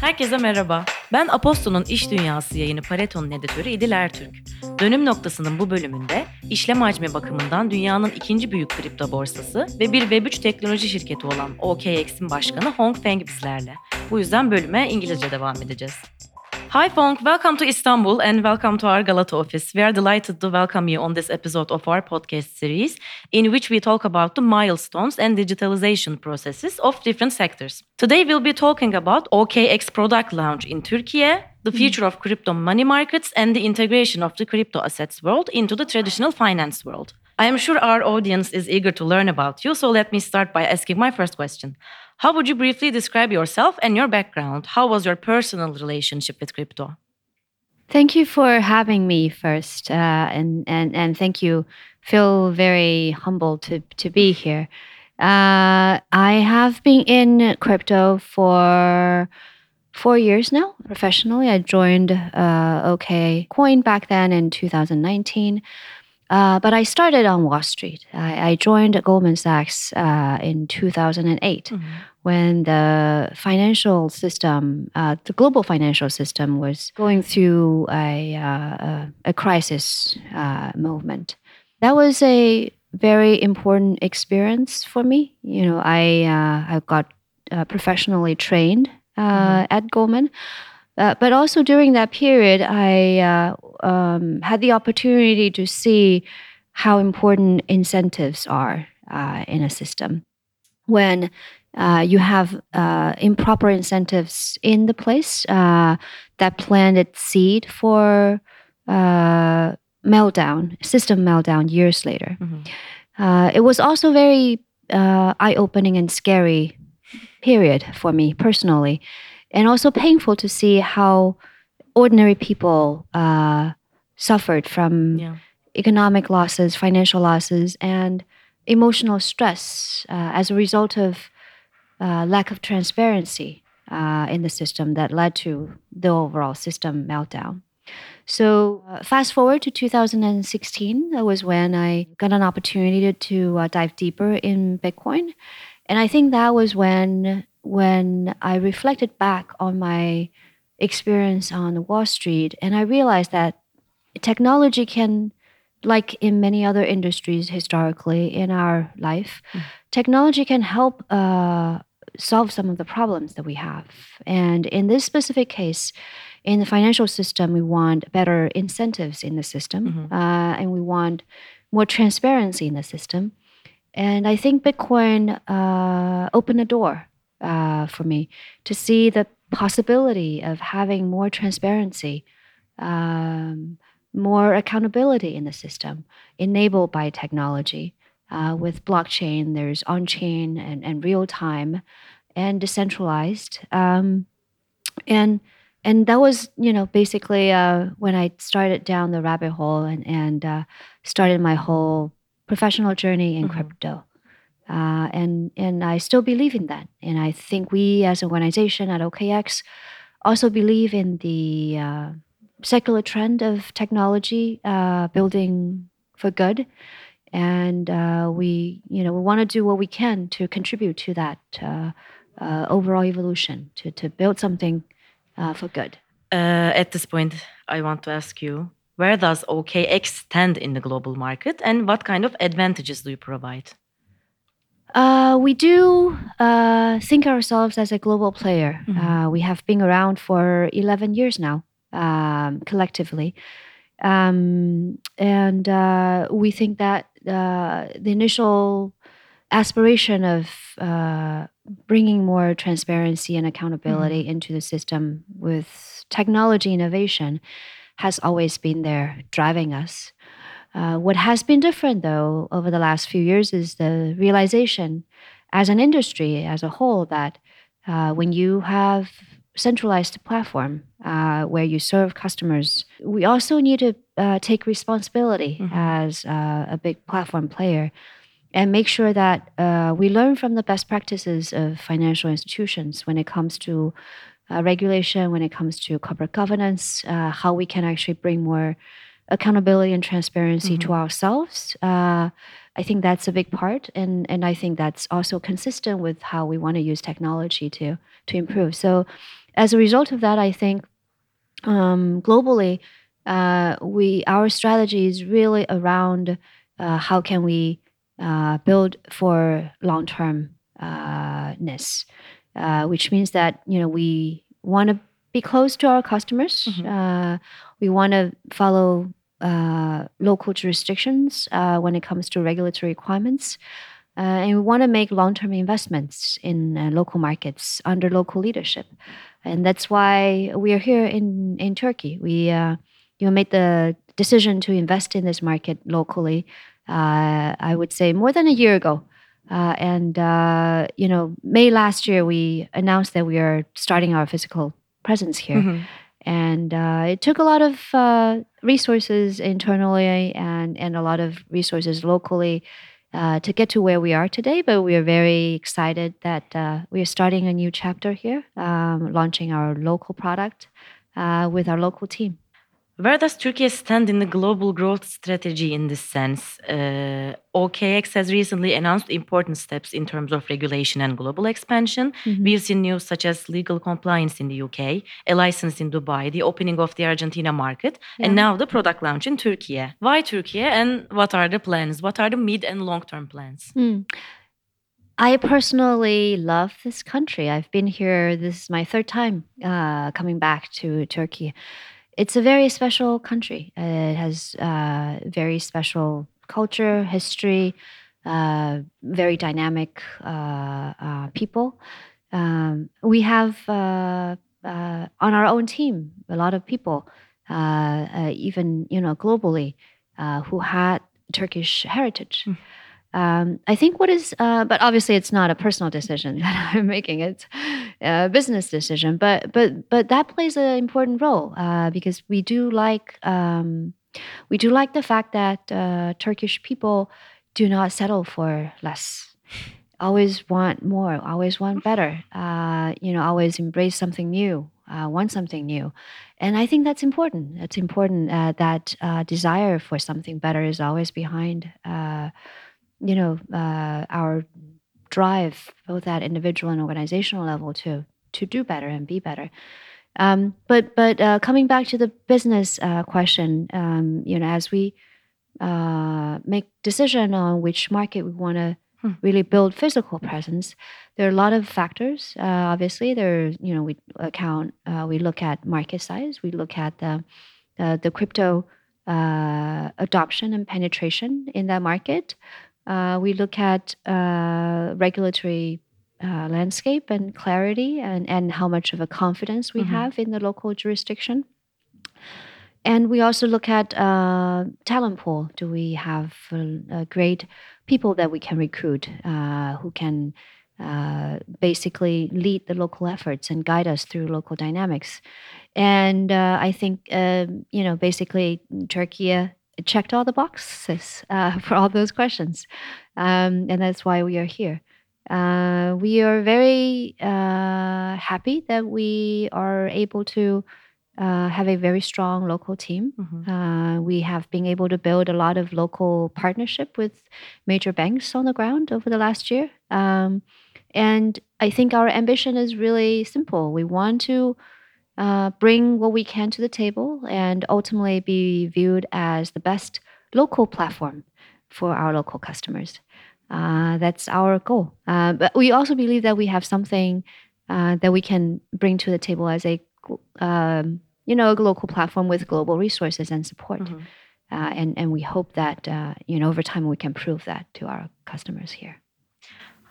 Herkese merhaba. Ben Aposto'nun iş dünyası yayını Pareto'nun editörü İdil Ertürk. Dönüm noktasının bu bölümünde işlem hacmi bakımından dünyanın ikinci büyük kripto borsası ve bir Web3 teknoloji şirketi olan OKX'in başkanı Hong Feng bizlerle. Bu yüzden bölüme İngilizce devam edeceğiz. Hi Fong, welcome to Istanbul and welcome to our Galata office. We are delighted to welcome you on this episode of our podcast series, in which we talk about the milestones and digitalization processes of different sectors. Today we'll be talking about OKX product launch in Turkey, the mm-hmm. future of crypto money markets, and the integration of the crypto assets world into the traditional finance world. I am sure our audience is eager to learn about you, so let me start by asking my first question. How would you briefly describe yourself and your background? How was your personal relationship with crypto? Thank you for having me first, uh, and and and thank you. Feel very humbled to to be here. Uh, I have been in crypto for four years now professionally. I joined uh, OK Coin back then in 2019. Uh, but I started on Wall Street. I, I joined Goldman Sachs uh, in 2008 mm-hmm. when the financial system, uh, the global financial system, was going through a, uh, a crisis uh, movement. That was a very important experience for me. You know, I I got professionally trained mm-hmm. at Goldman. Uh, but also during that period, I uh, um, had the opportunity to see how important incentives are uh, in a system. When uh, you have uh, improper incentives in the place that planted seed for meltdown, system meltdown years later. Mm-hmm. it was also very eye-opening and scary period for me personally and also painful to see how ordinary people uh, suffered from yeah. economic losses, financial losses, and emotional stress uh, as a result of uh, lack of transparency uh, in the system that led to the overall system meltdown. So, uh, fast forward to 2016, that was when I got an opportunity to uh, dive deeper in Bitcoin. And I think that was when when I reflected back on my experience on Wall Street, and I realized that technology can, like in many other industries historically in our life, mm. technology can help uh, solve some of the problems that we have. And in this specific case, in the financial system, we want better incentives in the system, mm-hmm. uh, and we want more transparency in the system. And I think Bitcoin uh, opened a door uh, for me to see the possibility of having more transparency, um, more accountability in the system enabled by technology. Uh, with blockchain, there's on chain and, and real time and decentralized. Um, and and that was you know basically uh, when I started down the rabbit hole and and uh, started my whole professional journey in mm-hmm. crypto. Uh, and and I still believe in that. And I think we as an organization at OKX also believe in the uh, secular trend of technology uh, building for good. And uh, we, you know, we want to do what we can to contribute to that uh, uh, overall evolution, to, to build something for good. at this point, I want to ask you, where does OKX stand in the global market and what kind of advantages do you provide? Uh, we do uh, think ourselves as a global player. Mm-hmm. Uh, we have been around for 11 years now, um, collectively. Um, and uh, we think that uh, the initial aspiration of uh, bringing more transparency and accountability mm-hmm. into the system with technology innovation has always been there driving us. Uh, what has been different, though, over the last few years is the realization as an industry as a whole that uh, when you have centralized platform uh, where you serve customers, we also need to uh, take responsibility mm-hmm. as uh, a big platform player and make sure that we learn from the best practices of financial institutions when it comes to regulation, when it comes to corporate governance, how we can actually bring more accountability and transparency mm-hmm. to ourselves, uh, I think that's a big part, and and I think that's also consistent with how we want to use technology to to improve. So, as a result of that, I think um, globally, uh, we our strategy is really around uh, how can we uh, build for long termness, uh, which means that you know we want to be close to our customers. Mhm. we want to follow uh, local jurisdictions uh, when it comes to regulatory requirements. Uh, and we want to make long term investments in uh, local markets under local leadership. And that's why we are here in, in Turkey. We uh, you made the decision to invest in this market locally, I would say, more than a year ago. And, you know, May last year, we announced that we are starting our physical presence here Mhm. And uh, it took a lot of uh, resources internally and and a lot of resources locally uh, to get to where we are today. But we are very excited that uh, we are starting a new chapter here, um, launching our local product uh, with our local team. Where does Turkey stand in the global growth strategy in this sense? Uh, OKX has recently announced important steps in terms of regulation and global expansion. Mhm. We've seen news such as legal compliance in the UK, a license in Dubai, the opening of the Argentina market, and now the product launch in Turkey. Why Turkey and what are the plans? What are the mid and long term plans? Hmm. I personally love this country. I've been here. This is my third time uh, coming back to Turkey. It's a very special country. It has uh, very special culture, history, uh, very dynamic uh, uh, people. Um, we have uh, uh, on our own team a lot of people, even you know globally, who had Turkish heritage. Mm. Um, I think what is, uh, but obviously it's not a personal decision that I'm making. It's a business decision. But but but that plays an important role uh, because we do like um, we do like the fact that uh, Turkish people do not settle for less. Always want more. Always want better. Uh, you know, always embrace something new. Uh, want something new, and I think that's important. It's important uh, that desire for something better is always behind. You know uh, our drive both at individual and organizational level to to do better and be better. Um, but but uh, coming back to the business uh, question um, you know as we uh, make decision on which market we want to Hmm. really build physical presence there are a lot of factors uh, obviously. There you know we account uh, we look at market size. We look at the uh, the crypto uh, adoption and penetration in that market uh, we look at uh, regulatory uh, landscape and clarity and, and how much of a confidence we Mhm. have in the local jurisdiction. And we also look at uh, talent pool. Do we have uh, uh, great people that we can recruit uh, who can uh, basically lead the local efforts and guide us through local dynamics? And uh, I think, um, you know, basically Turkey uh, checked all the boxes uh, for all those questions. Um, and that's why we are here. Uh, we are very uh, happy that we are able to uh, have a very strong local team. Mhm. Uh, we have been able to build a lot of local partnership with major banks on the ground over the last year. Um, and I think our ambition is really simple. We want to uh, bring what we can to the table and ultimately be viewed as the best local platform for our local customers. Uh, that's our goal. Uh, but we also believe that we have something uh, that we can bring to the table as a um, you know a local platform with global resources and support. Mhm. Uh, and and we hope that uh, you know over time we can prove that to our customers here.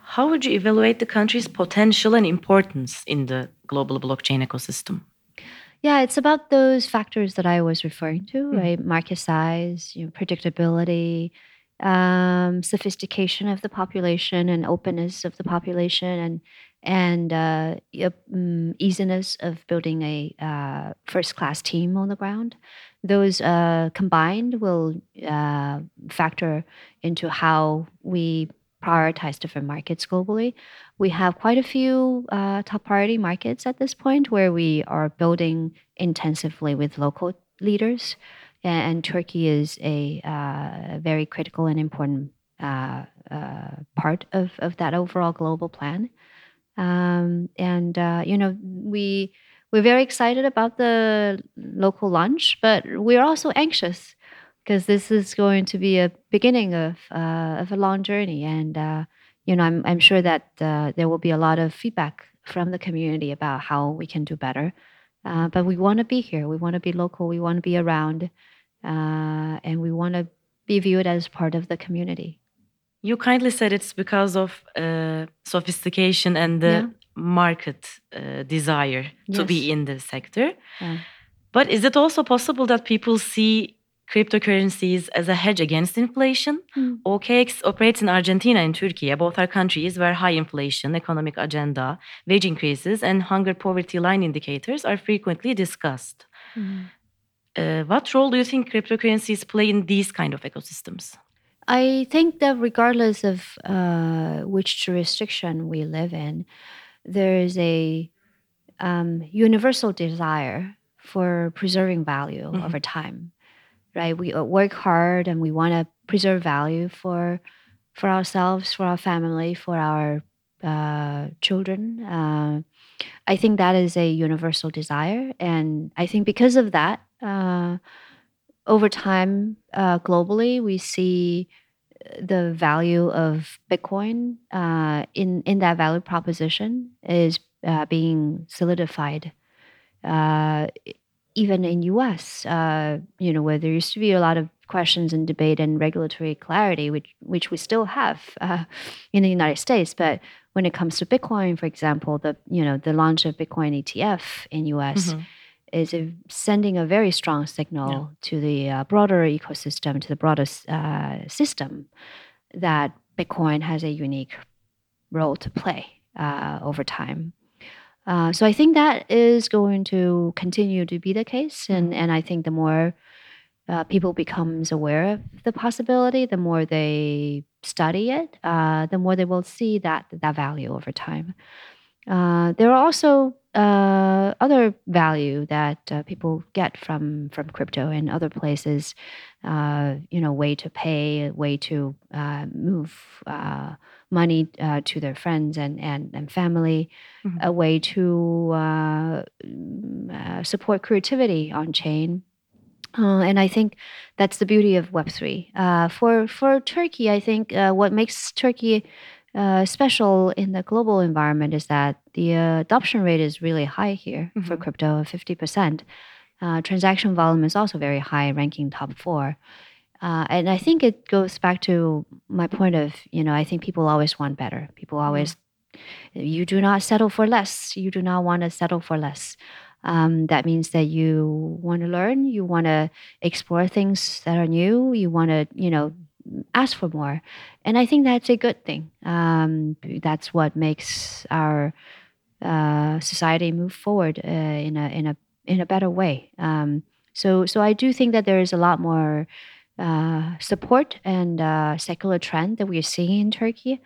How would you evaluate the country's potential and importance in the global blockchain ecosystem? Yeah, it's about those factors that I was referring to, Mm. right? Market size, you know, predictability, um, sophistication of the population, and openness of the population, and and uh, mm, easiness of building a uh, first-class team on the ground. Those uh, combined will uh, factor into how we prioritize different markets globally. We have quite a few uh, top priority markets at this point where we are building intensively with local leaders, and, and Turkey is a uh, very critical and important uh, uh, part of, of that overall global plan. Um, and uh, you know, we we're very excited about the local launch, but we're also anxious because this is going to be a beginning of uh, of a long journey. And uh, you know, I'm I'm sure that uh, there will be a lot of feedback from the community about how we can do better. Uh, but we want to be here. We want to be local. We want to be around, uh, and we want to be viewed as part of the community. You kindly said it's because of uh, sophistication and the Yeah. market uh, desire to be in the sector. Yeah. But is it also possible that people see cryptocurrencies as a hedge against inflation? Mm. OKX operates in Argentina and Turkey, both are countries where high inflation, economic agenda, wage increases, and hunger poverty line indicators are frequently discussed. Uh, what role do you think cryptocurrencies play in these kind of ecosystems? I think that regardless of uh, which jurisdiction we live in, there is a um, universal desire for preserving value Mhm. over time, right? We uh, work hard and we want to preserve value for for ourselves, for our family, for our uh, children. Uh, I think that is a universal desire, and I think because of that, uh, over time, uh, globally, we see the value of Bitcoin uh, in in that value proposition is uh, being solidified. Even in U.S., uh, you know, where there used to be a lot of questions and debate and regulatory clarity, which which we still have uh, in the United States, but when it comes to Bitcoin, for example, the you know the launch of Bitcoin ETF in U.S Mhm. is a, sending a very strong signal Yeah. to the uh, broader ecosystem, to the broader uh, system, that Bitcoin has a unique role to play uh, over time. Uh, so I think that is going to continue to be the case, and and I think the more uh, people becomes aware of the possibility, the more they study it, uh, the more they will see that that value over time. Uh, there are also uh, other value that uh, people get from from crypto and other places. Uh, you know, way to pay, way to uh, move uh, money uh, to their friends and and, and family, Mhm. a way to uh, mm, uh, support creativity on chain. Uh, and I think that's the beauty of Web three. Uh, for for Turkey, I think uh, what makes Turkey uh, special in the global environment is that the uh, adoption rate is really high here for Mhm. crypto, fifty percent. Uh, transaction volume is also very high, ranking top four. Uh, and I think it goes back to my point of you know I think people always want better. People always you do not settle for less. You do not want to settle for less. Um, that means that you want to learn. You want to explore things that are new. You want to you know ask for more, and I think that's a good thing. Um, that's what makes our uh, society move forward uh, in a in a in a better way. Um, so so I do think that there is a lot more uh, support and uh, secular trend that we are seeing in Turkey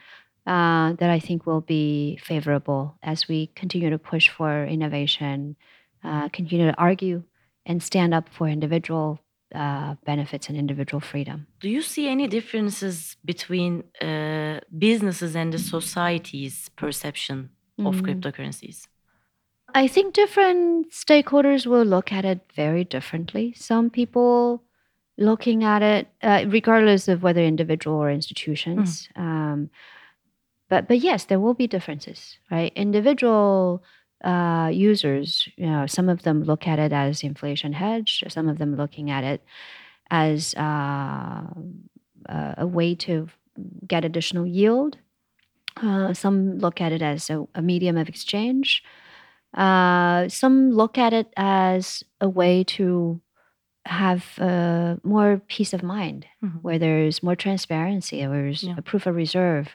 uh, that I think will be favorable as we continue to push for innovation, uh, continue to argue and stand up for individual uh, benefits and individual freedom. Do you see any differences between uh, businesses and the society's perception of Mm. cryptocurrencies? I think different stakeholders will look at it very differently. Some people looking at it, uh, regardless of whether individual or institutions. Um, but but yes, there will be differences, right? Individual uh, users, you know, some of them look at it as inflation hedge. Some of them looking at it as uh, a way to get additional yield. Uh, some look at it as a, a medium of exchange. Uh, some look at it as a way to have uh, more peace of mind, Mhm. where there's more transparency, where there's Yeah. a proof of reserve,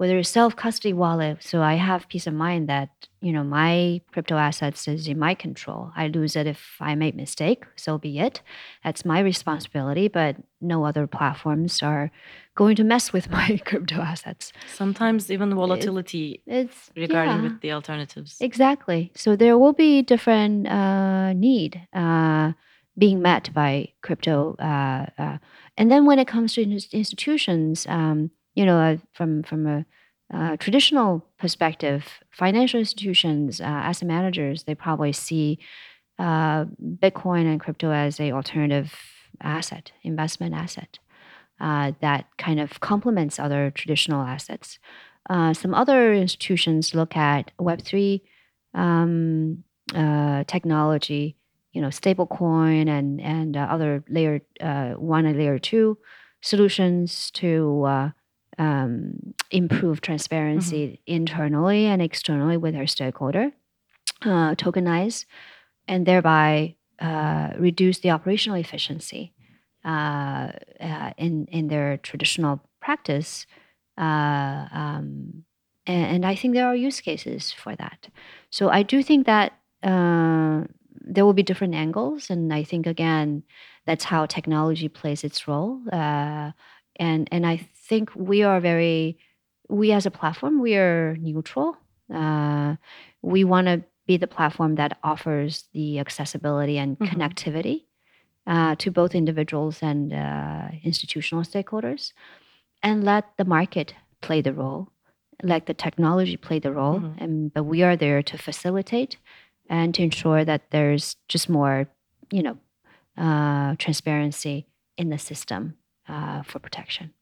where there's self custody wallet. So I have peace of mind that you know my crypto assets is in my control. I lose it if I make mistake, so be it. That's my responsibility. But no other platforms are going to mess with my crypto assets. Sometimes even volatility It's regarding yeah. with the alternatives. Exactly. So there will be different uh, need uh, being met by crypto. Uh, uh, and then when it comes to institutions, um, you know, uh, from from a uh, traditional perspective, financial institutions, uh, asset managers, they probably see uh, Bitcoin and crypto as a alternative asset, investment asset uh, that kind of complements other traditional assets. Uh, some other institutions look at Web three um, technology, you know, stablecoin and and other layer one and layer two solutions to um, improve transparency mm-hmm. internally and externally with our stakeholder, uh, tokenize, and thereby uh, reduce the operational efficiency uh, uh in in their traditional practice. Uh, um, and, and, I think there are use cases for that. So I do think that uh, there will be different angles, and I think again that's how technology plays its role and and I think we are very we as a platform we are neutral. Uh, we want to be the platform that offers the accessibility and mm-hmm. connectivity uh, to both individuals and uh, institutional stakeholders, and let the market play the role, let the technology play the role, mm-hmm. and but we are there to facilitate and to ensure that there's just more, you know, uh, transparency in the system uh, for protection.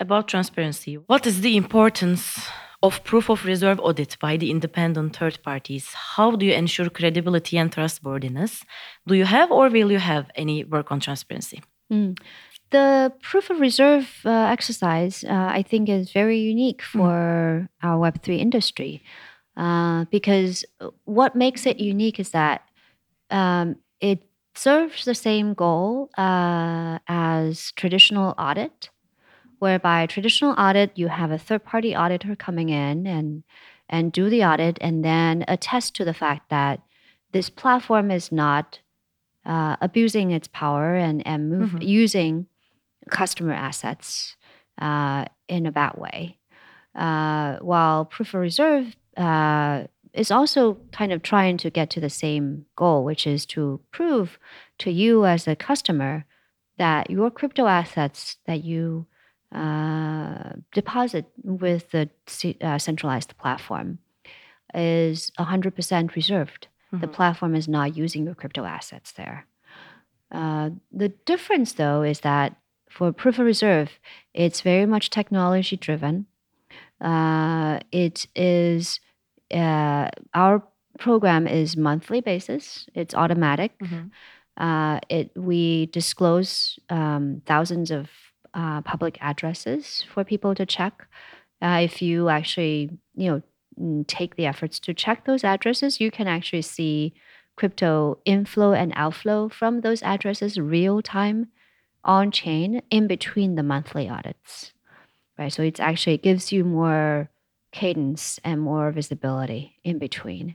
About transparency, what is the importance of proof of reserve audit by the independent third parties? How do you ensure credibility and trustworthiness? Do you have or will you have any work on transparency? Mm. The proof of reserve uh, exercise, uh, I think, is very unique hmm. for mm. our Web3 industry uh, because what makes it unique is that um, it serves the same goal uh, as traditional audit, whereby traditional audit you have a third party auditor coming in and and do the audit and then attest to the fact that this platform is not uh, abusing its power and and move, mm-hmm. using customer assets uh, in a bad way. Uh, while proof of reserve uh, is also kind of trying to get to the same goal, which is to prove to you as a customer that your crypto assets that you uh, deposit with the uh, centralized platform is 100% reserved. Mm-hmm. The platform is not using your crypto assets there. Uh, the difference, though, is that for proof of reserve, it's very much technology driven. Uh, it is uh, our program is monthly basis. It's automatic. Mm-hmm. Uh, it we disclose um, thousands of uh, public addresses for people to check. Uh, if you actually you know mm, take the efforts to check those addresses, you can actually see crypto inflow and outflow from those addresses real time on chain in between the monthly audits. Right. So it's actually it gives you more cadence and more visibility in between.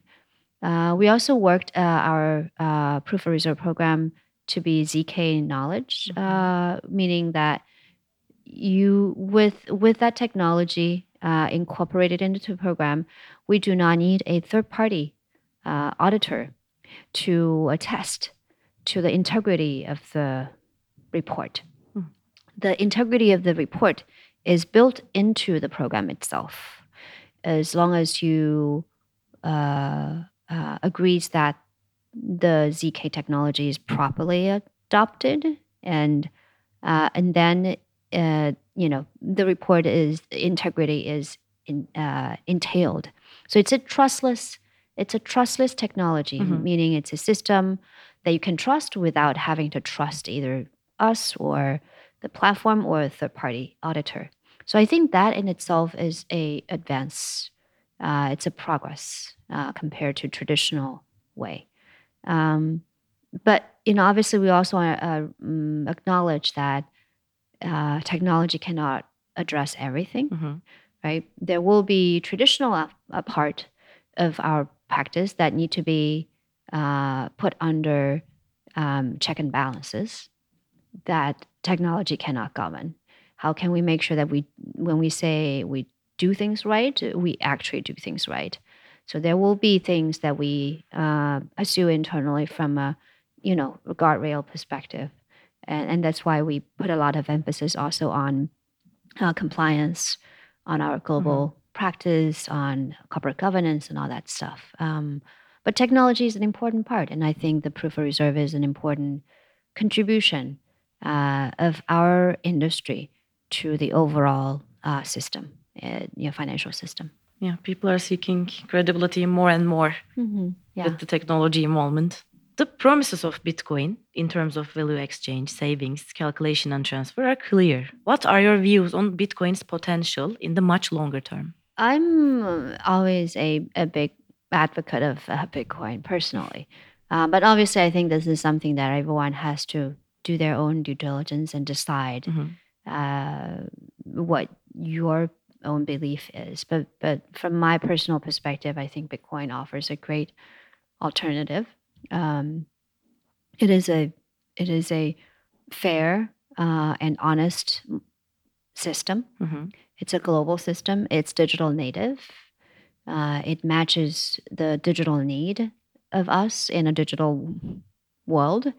Uh, we also worked uh, our uh, proof of reserve program to be zk knowledge, mm-hmm. Uh, meaning that you with with that technology uh, incorporated into the program, we do not need a third party uh, auditor to attest to the integrity of the report. Mm. The integrity of the report is built into the program itself as long as you uh, uh, agrees that the zk technology is properly adopted and uh, and then uh, you know the report is integrity is in, uh, entailed so it's a trustless it's a trustless technology mm-hmm. meaning it's a system that you can trust without having to trust either us or the platform or a third party auditor so I think that in itself is a advance. Uh, it's a progress uh, compared to traditional way. Um, but you know, obviously, we also uh, um, acknowledge that uh, technology cannot address everything. Mm-hmm. Right? There will be traditional a, a, part of our practice that need to be uh, put under um, check and balances that technology cannot govern how can we make sure that we when we say we do things right we actually do things right? So there will be things that we uh, assume internally from a you know guardrail perspective, and and that's why we put a lot of emphasis also on uh, compliance, on our global practice, on corporate governance, and all that stuff. Um, but technology is an important part, and I think the proof of reserve is an important contribution uh, of our industry to the overall uh, system, uh, you know, financial system. Yeah, people are seeking credibility more and more Yeah. with the technology involvement. The promises of Bitcoin in terms of value exchange, savings, calculation, and transfer are clear. What are your views on Bitcoin's potential in the much longer term? I'm always a, a big advocate of uh, Bitcoin personally. Uh, but obviously, I think this is something that everyone has to do their own due diligence and decide Mhm. Uh, what your own belief is. But but from my personal perspective, I think Bitcoin offers a great alternative. Um, it is a it is a fair uh, and honest system. Mhm. It's a global system. It's digital native. Uh, it matches the digital need of us in a digital world,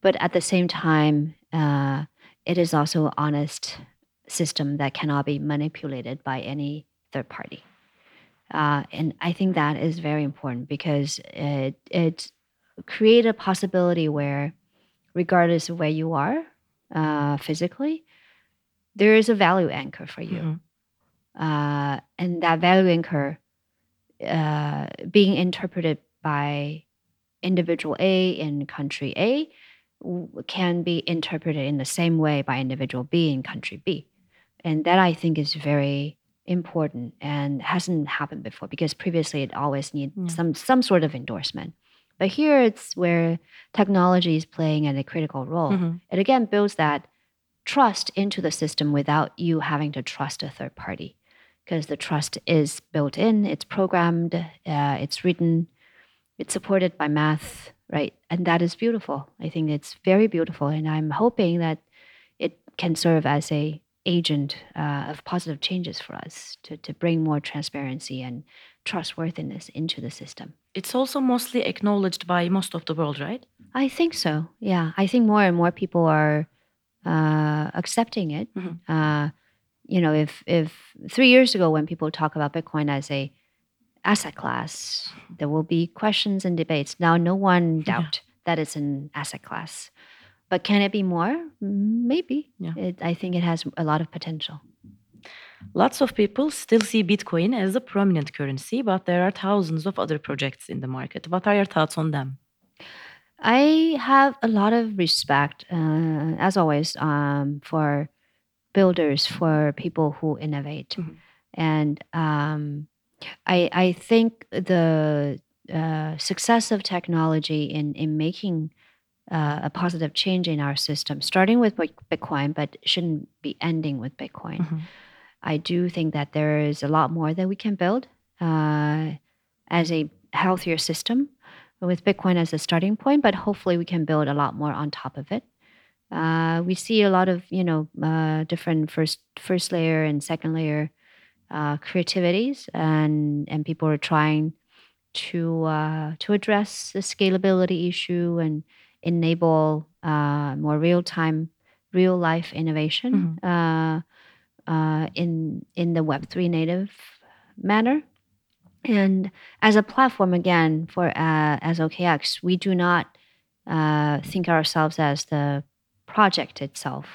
but at the same time, uh, it is also an honest system that cannot be manipulated by any third party. Uh, and I think that is very important because it it create a possibility where, regardless of where you are uh, physically, there is a value anchor for you Mhm. uh, and that value anchor uh, being interpreted by individual A in country A can be interpreted in the same way by individual B in country B. And that I think is very important and hasn't happened before because previously it always need Yeah. some some sort of endorsement. But here it's where technology is playing a critical role. Mhm. It again builds that trust into the system without you having to trust a third party because the trust is built in, it's programmed, uh, it's written, it's supported by math, right? And that is beautiful. I think it's very beautiful, and I'm hoping that it can serve as a agent uh, of positive changes for us to, to bring more transparency and trustworthiness into the system. It's also mostly acknowledged by most of the world, right? I think so. Yeah, I think more and more people are uh, accepting it. Mhm. Uh, you know, if if three years ago when people talk about Bitcoin as a asset class, there will be questions and debates. Now, no one Yeah. doubt that it's an asset class, but can it be more? Mm, Maybe. Yeah. It, I think it has a lot of potential. Lots of people still see Bitcoin as a prominent currency, but there are thousands of other projects in the market. What are your thoughts on them? I have a lot of respect, uh, as always, um, for builders, for people who innovate, Mhm. and um, I I think the uh, success of technology in in making uh, a positive change in our system, starting with Bitcoin, but shouldn't be ending with Bitcoin. Mhm. I do think that there is a lot more that we can build uh, as a healthier system with Bitcoin as a starting point, but hopefully we can build a lot more on top of it. Uh, we see a lot of you know uh, different first first layer and second layer uh, creativities, and and people are trying to uh, to address the scalability issue and enable uh, more real time, real life innovation uh, uh, in in the Web three native manner. And as a platform, again, for uh, as OKX, we do not uh, think ourselves as the project itself.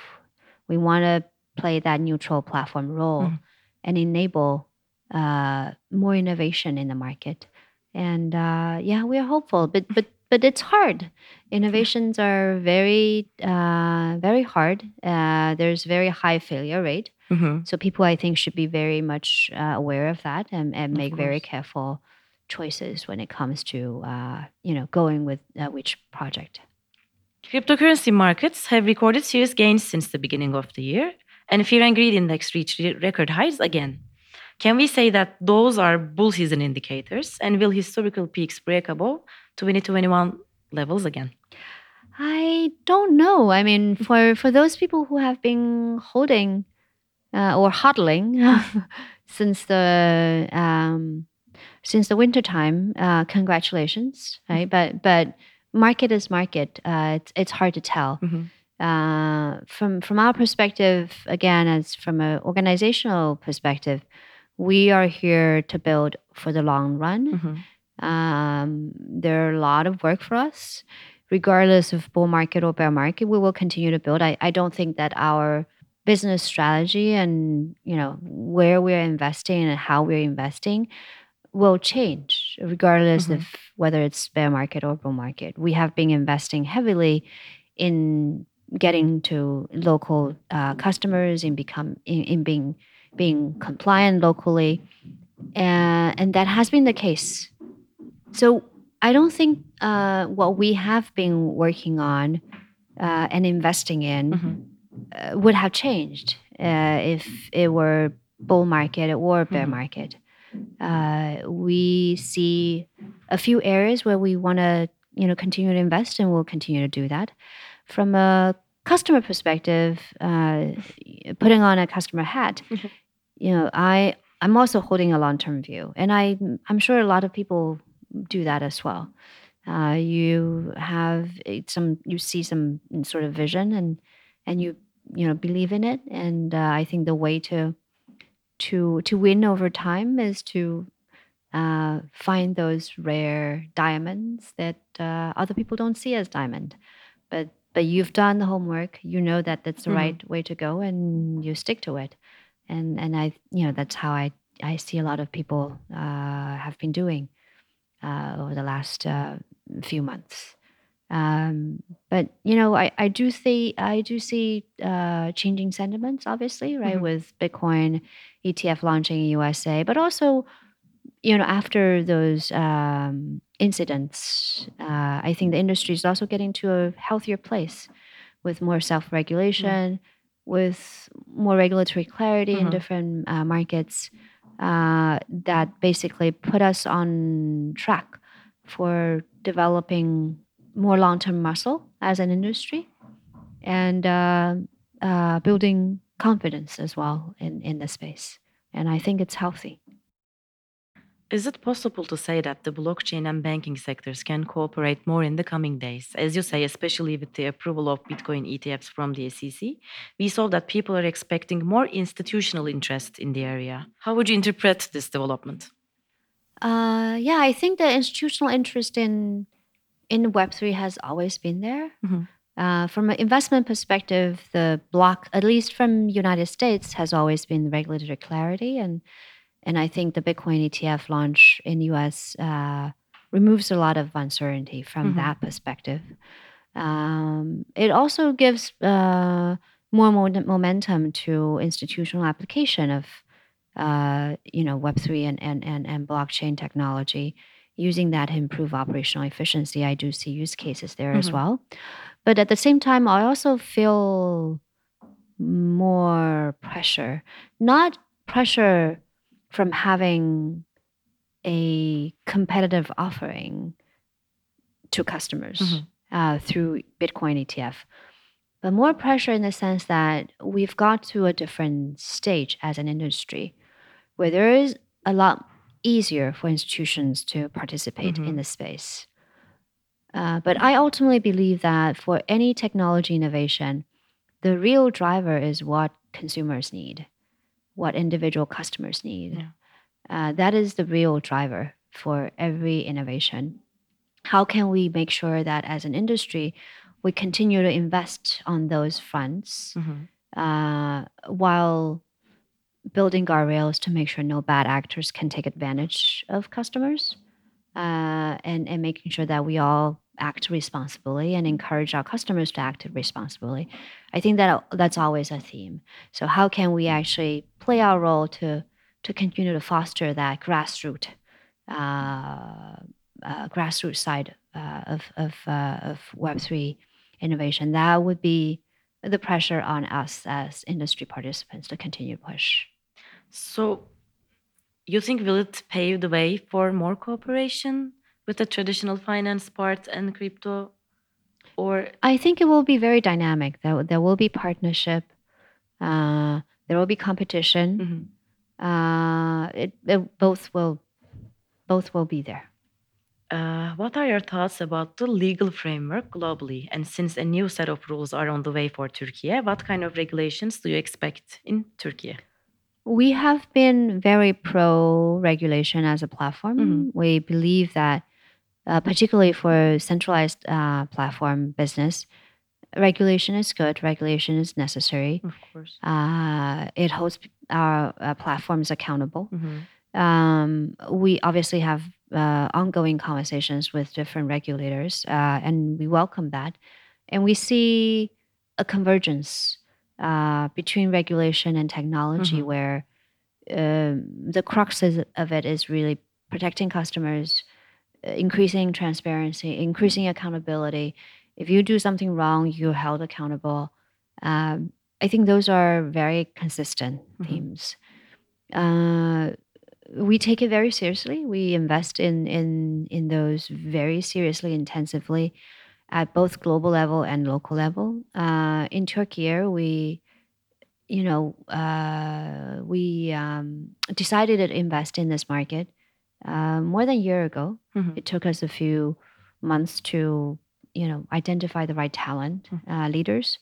We want to play that neutral platform role Mhm. And enable uh, more innovation in the market. And uh, yeah, we are hopeful, but but but it's hard. Innovations are very uh, very hard. Uh, there's very high failure rate. Mhm. So people, I think, should be very much uh, aware of that and, and make very careful choices when it comes to uh, you know going with uh, which project. Cryptocurrency markets have recorded serious gains since the beginning of the year, and Fear and Greed Index reached record highs again. Can we say that those are bull season indicators, and will historical peaks break above 2021 levels again? I don't know. I mean, for for those people who have been holding uh, or hodling since the um, since the winter time, uh, congratulations, right? But but market is market. Uh, it's it's hard to tell. Mhm. Uh, from from our perspective, again, as from an organizational perspective, we are here to build for the long run. Mhm. Um, there are a lot of work for us, regardless of bull market or bear market. We will continue to build. I, I don't think that our business strategy and you know where we're investing and how we're investing will change regardless Mhm. of whether it's bear market or bull market. We have been investing heavily in getting to local uh, customers in become in, in being being compliant locally, and, and that has been the case. So I don't think uh, what we have been working on uh, and investing in Mhm. uh, would have changed uh, if it were bull market or bear Mhm. market. Uh, we see a few areas where we want to, you know, continue to invest, and we'll continue to do that. From a customer perspective, uh, putting on a customer hat, Mhm. you know, I I'm also holding a long term view, and I I'm sure a lot of people do that as well. Uh, you have some, you see some sort of vision, and and you you know believe in it, and uh, I think the way to to to win over time is to uh, find those rare diamonds that uh, other people don't see as diamond, but but you've done the homework. You know that that's the Mhm. right way to go, and you stick to it. And and I you know that's how I I see a lot of people uh, have been doing uh, over the last uh, few months. Um, but you know, I, I do see I do see uh, changing sentiments, obviously, right? Mhm. With Bitcoin ETF launching in USA, but also you know after those um, incidents, uh, I think the industry is also getting to a healthier place with more self-regulation, with more regulatory clarity in Mhm. different uh, markets uh, that basically put us on track for developing more long-term muscle as an industry and uh, uh, building confidence as well in, in the space. And I think it's healthy. Is it possible to say that the blockchain and banking sectors can cooperate more in the coming days? As you say, especially with the approval of Bitcoin ETFs from the SEC, we saw that people are expecting more institutional interest in the area. How would you interpret this development? Uh, yeah, I think the institutional interest in in Web3 has always been there. Mhm. Uh, from an investment perspective, the block, at least from United States, has always been regulatory clarity, and and I think the Bitcoin ETF launch in US uh, removes a lot of uncertainty from Mhm. that perspective. Um, it also gives uh, more mo- momentum to institutional application of uh, you know Web three and, and and and blockchain technology. Using that to improve operational efficiency, I do see use cases there as Mhm. well. But at the same time, I also feel more pressure, not pressure from having a competitive offering to customers Mhm. uh, through Bitcoin ETF, but more pressure in the sense that we've got to a different stage as an industry where there is a lot easier for institutions to participate in Mhm. the space. Uh, but I ultimately believe that for any technology innovation, the real driver is what consumers need, what individual customers need. Yeah. Uh, that is the real driver for every innovation. How can we make sure that as an industry, we continue to invest on those fronts Mhm. uh, while building guardrails to make sure no bad actors can take advantage of customers uh, and, and making sure that we all act responsibly and encourage our customers to act responsibly. I think that that's always a theme. So how can we actually play our role to to continue to foster that grassroots uh, uh, grassroots side uh, of of uh, of Web three innovation? That would be the pressure on us as industry participants to continue to push. So, you think will it pave the way for more cooperation with the traditional finance part and crypto, or I think it will be very dynamic. There, there will be partnership. Uh, there will be competition. Mhm. Uh, it, it both will both will be there. Uh, what are your thoughts about the legal framework globally? And since a new set of rules are on the way for Turkey, what kind of regulations do you expect in Turkey? We have been very pro regulation as a platform. Mhm. We believe that, uh, particularly for centralized uh, platform business, regulation is good, regulation is necessary. Of course. Uh, it holds our uh, platforms accountable. Mhm. Um, we obviously have uh, ongoing conversations with different regulators, uh, and we welcome that. And we see a convergence uh, between regulation and technology, Mhm. where um, the crux is- of it is really protecting customers, increasing transparency, increasing accountability. If you do something wrong, you're held accountable. Um, I think those are very consistent Mhm. themes. Uh, we take it very seriously. We invest in in in those very seriously, intensively, at both global level and local level. Uh, in Turkey, we you know uh, we um, decided to invest in this market uh, more than a year ago. Mhm. It took us a few months to you know identify the right talent uh, leaders,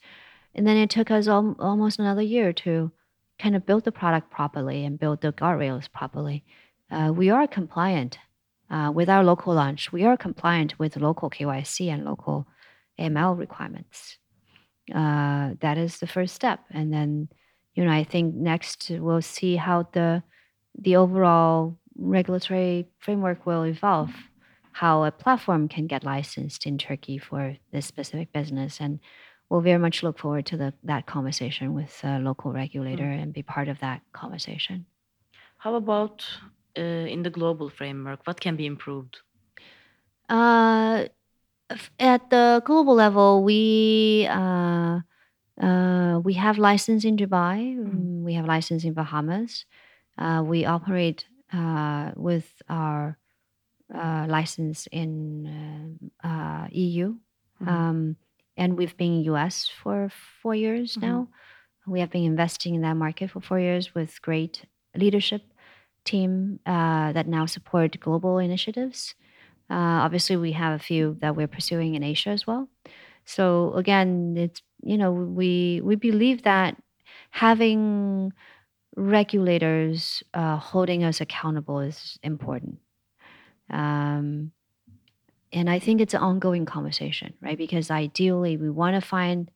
and then it took us al- almost another year to kind of build the product properly and build the guardrails properly. Uh, we are compliant uh, with our local launch. We are compliant with local KYC and local AML requirements. Uh, that is the first step, and then you know I think next we'll see how the the overall regulatory framework will evolve. How a platform can get licensed in Turkey for this specific business, and we'll very much look forward to the, that conversation with a local regulator and be part of that conversation. How about uh, in the global framework? What can be improved? Uh, at the global level, we uh, uh, we have license in Dubai. mm, We have license in Bahamas. Uh, we operate uh, with our uh, license in uh, uh, EU, Mhm. um, and we've been in US for four years Mhm. now. We have been investing in that market for four years with great leadership team uh, that now support global initiatives. Uh, obviously, we have a few that we're pursuing in Asia as well. So again, it's you know we we believe that having regulators uh, holding us accountable is important. Um, and I think it's an ongoing conversation, right? Because ideally, we want to find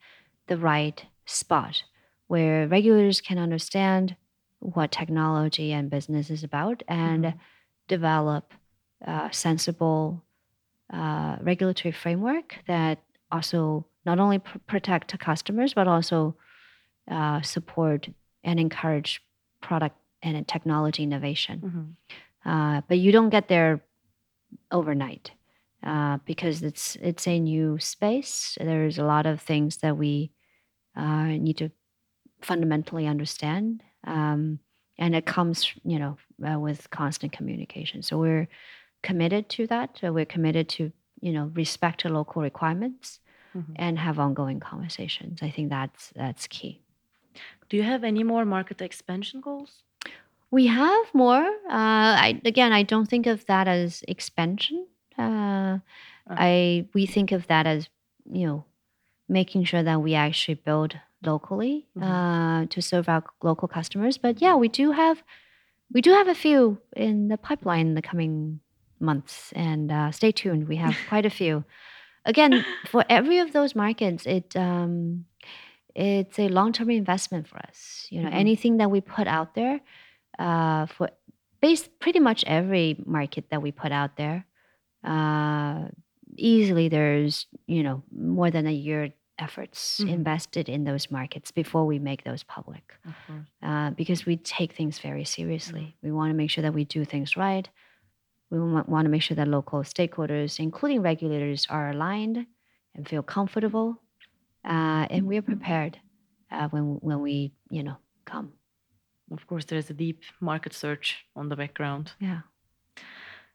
the right spot where regulators can understand what technology and business is about and Mhm. develop a sensible uh, regulatory framework that also not only pr- protect customers but also uh, support and encourage product and technology innovation. Mhm. Uh, but you don't get there overnight uh, because it's it's a new space. There's a lot of things that we uh, need to fundamentally understand, um, and it comes you know uh, with constant communication. So we're committed to that. We're committed to you know respect the local requirements Mhm. and have ongoing conversations. I think that's that's key. Do you have any more market expansion goals? We have more. Uh, I, again, I don't think of that as expansion. Uh, Uh. I we think of that as you know making sure that we actually build locally Mhm. uh, to serve our local customers. But yeah, we do have we do have a few in the pipeline in the coming months, and uh, stay tuned. We have quite a few. Again, for every of those markets, it um, it's a long term investment for us. You know, Mhm. anything that we put out there uh, for base pretty much every market that we put out there, uh, easily there's you know more than a year efforts Mhm. invested in those markets before we make those public uh, because we take things very seriously. We want to make sure that we do things right. We want to make sure that local stakeholders, including regulators, are aligned and feel comfortable, uh, and we are prepared uh, when when we you know come. Of course, there is a deep market search on the background. Yeah.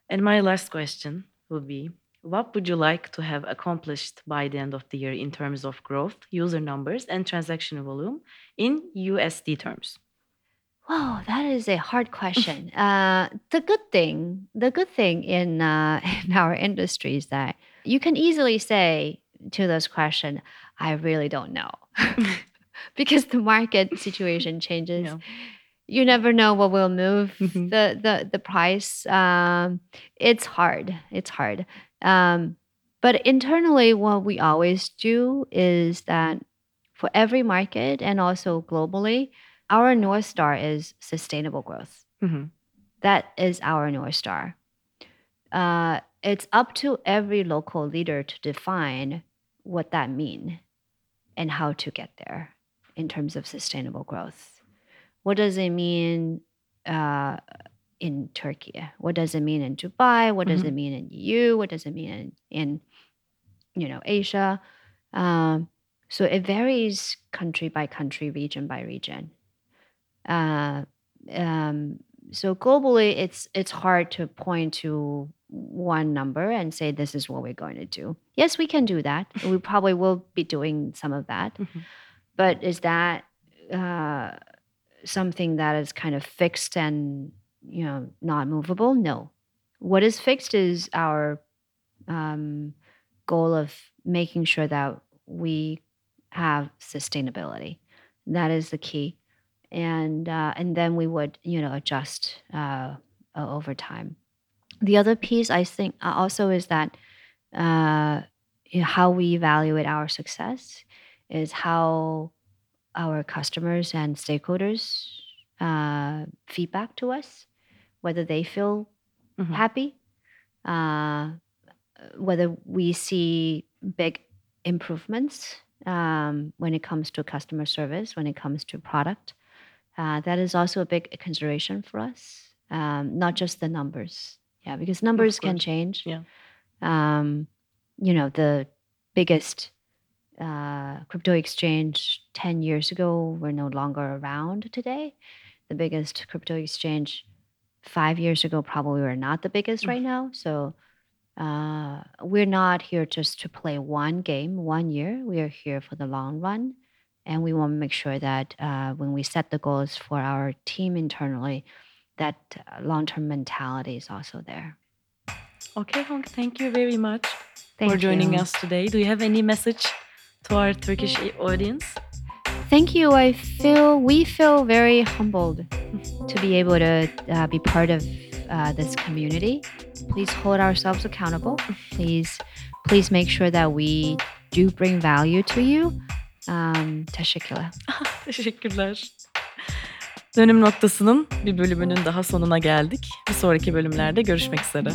And my last question would be what would you like to have accomplished by the end of the year in terms of growth, user numbers, and transaction volume in USD terms? Wow, that is a hard question. uh, the good thing, the good thing in uh, in our industry is that you can easily say to this question, "I really don't know," because the market situation changes. Yeah. You never know what will move Mhm. the the the price. Um, it's hard. It's hard. Um, but internally, what we always do is that for every market and also globally, our North Star is sustainable growth. Hı hı. That is our North Star. Uh, it's up to every local leader to define what that mean and how to get there in terms of sustainable growth. What does it mean uh, in Turkey? What does it mean in Dubai? What does Mhm. it mean in EU? What does it mean in, in you know Asia? Um, so it varies country by country, region by region. Uh, um, so globally, it's it's hard to point to one number and say this is what we're going to do. Yes, we can do that. we probably will be doing some of that, Mhm. but is that uh, something that is kind of fixed and you know not movable? No. What is fixed is our um, goal of making sure that we have sustainability. That is the key, and uh, and then we would you know adjust uh, over time. The other piece I think uh, also is that uh, you know, how we evaluate our success is how our customers and stakeholders uh, feedback to us, whether they feel Mhm. happy, uh, whether we see big improvements um, when it comes to customer service, when it comes to product. Uh, that is also a big consideration for us, um, not just the numbers. Yeah, because numbers can change. Yeah. Um, you know, the biggest uh, crypto exchange 10 years ago were no longer around today. The biggest crypto exchange five years ago probably were not the biggest Mm. right now. So uh, we're not here just to play one game one year. We are here for the long run. And we want to make sure that uh, when we set the goals for our team internally, that uh, long-term mentality is also there. Okay, Hong, thank you very much Thank for joining you. us today. Do you have any message to our Turkish audience? Thank you. I feel we feel very humbled to be able to uh, be part of uh, this community. Please hold ourselves accountable. Please, please make sure that we do bring value to you. Um, teşekkürler. Teşekkürler. Dönüm noktasının bir bölümünün daha sonuna geldik. Bir sonraki bölümlerde görüşmek üzere.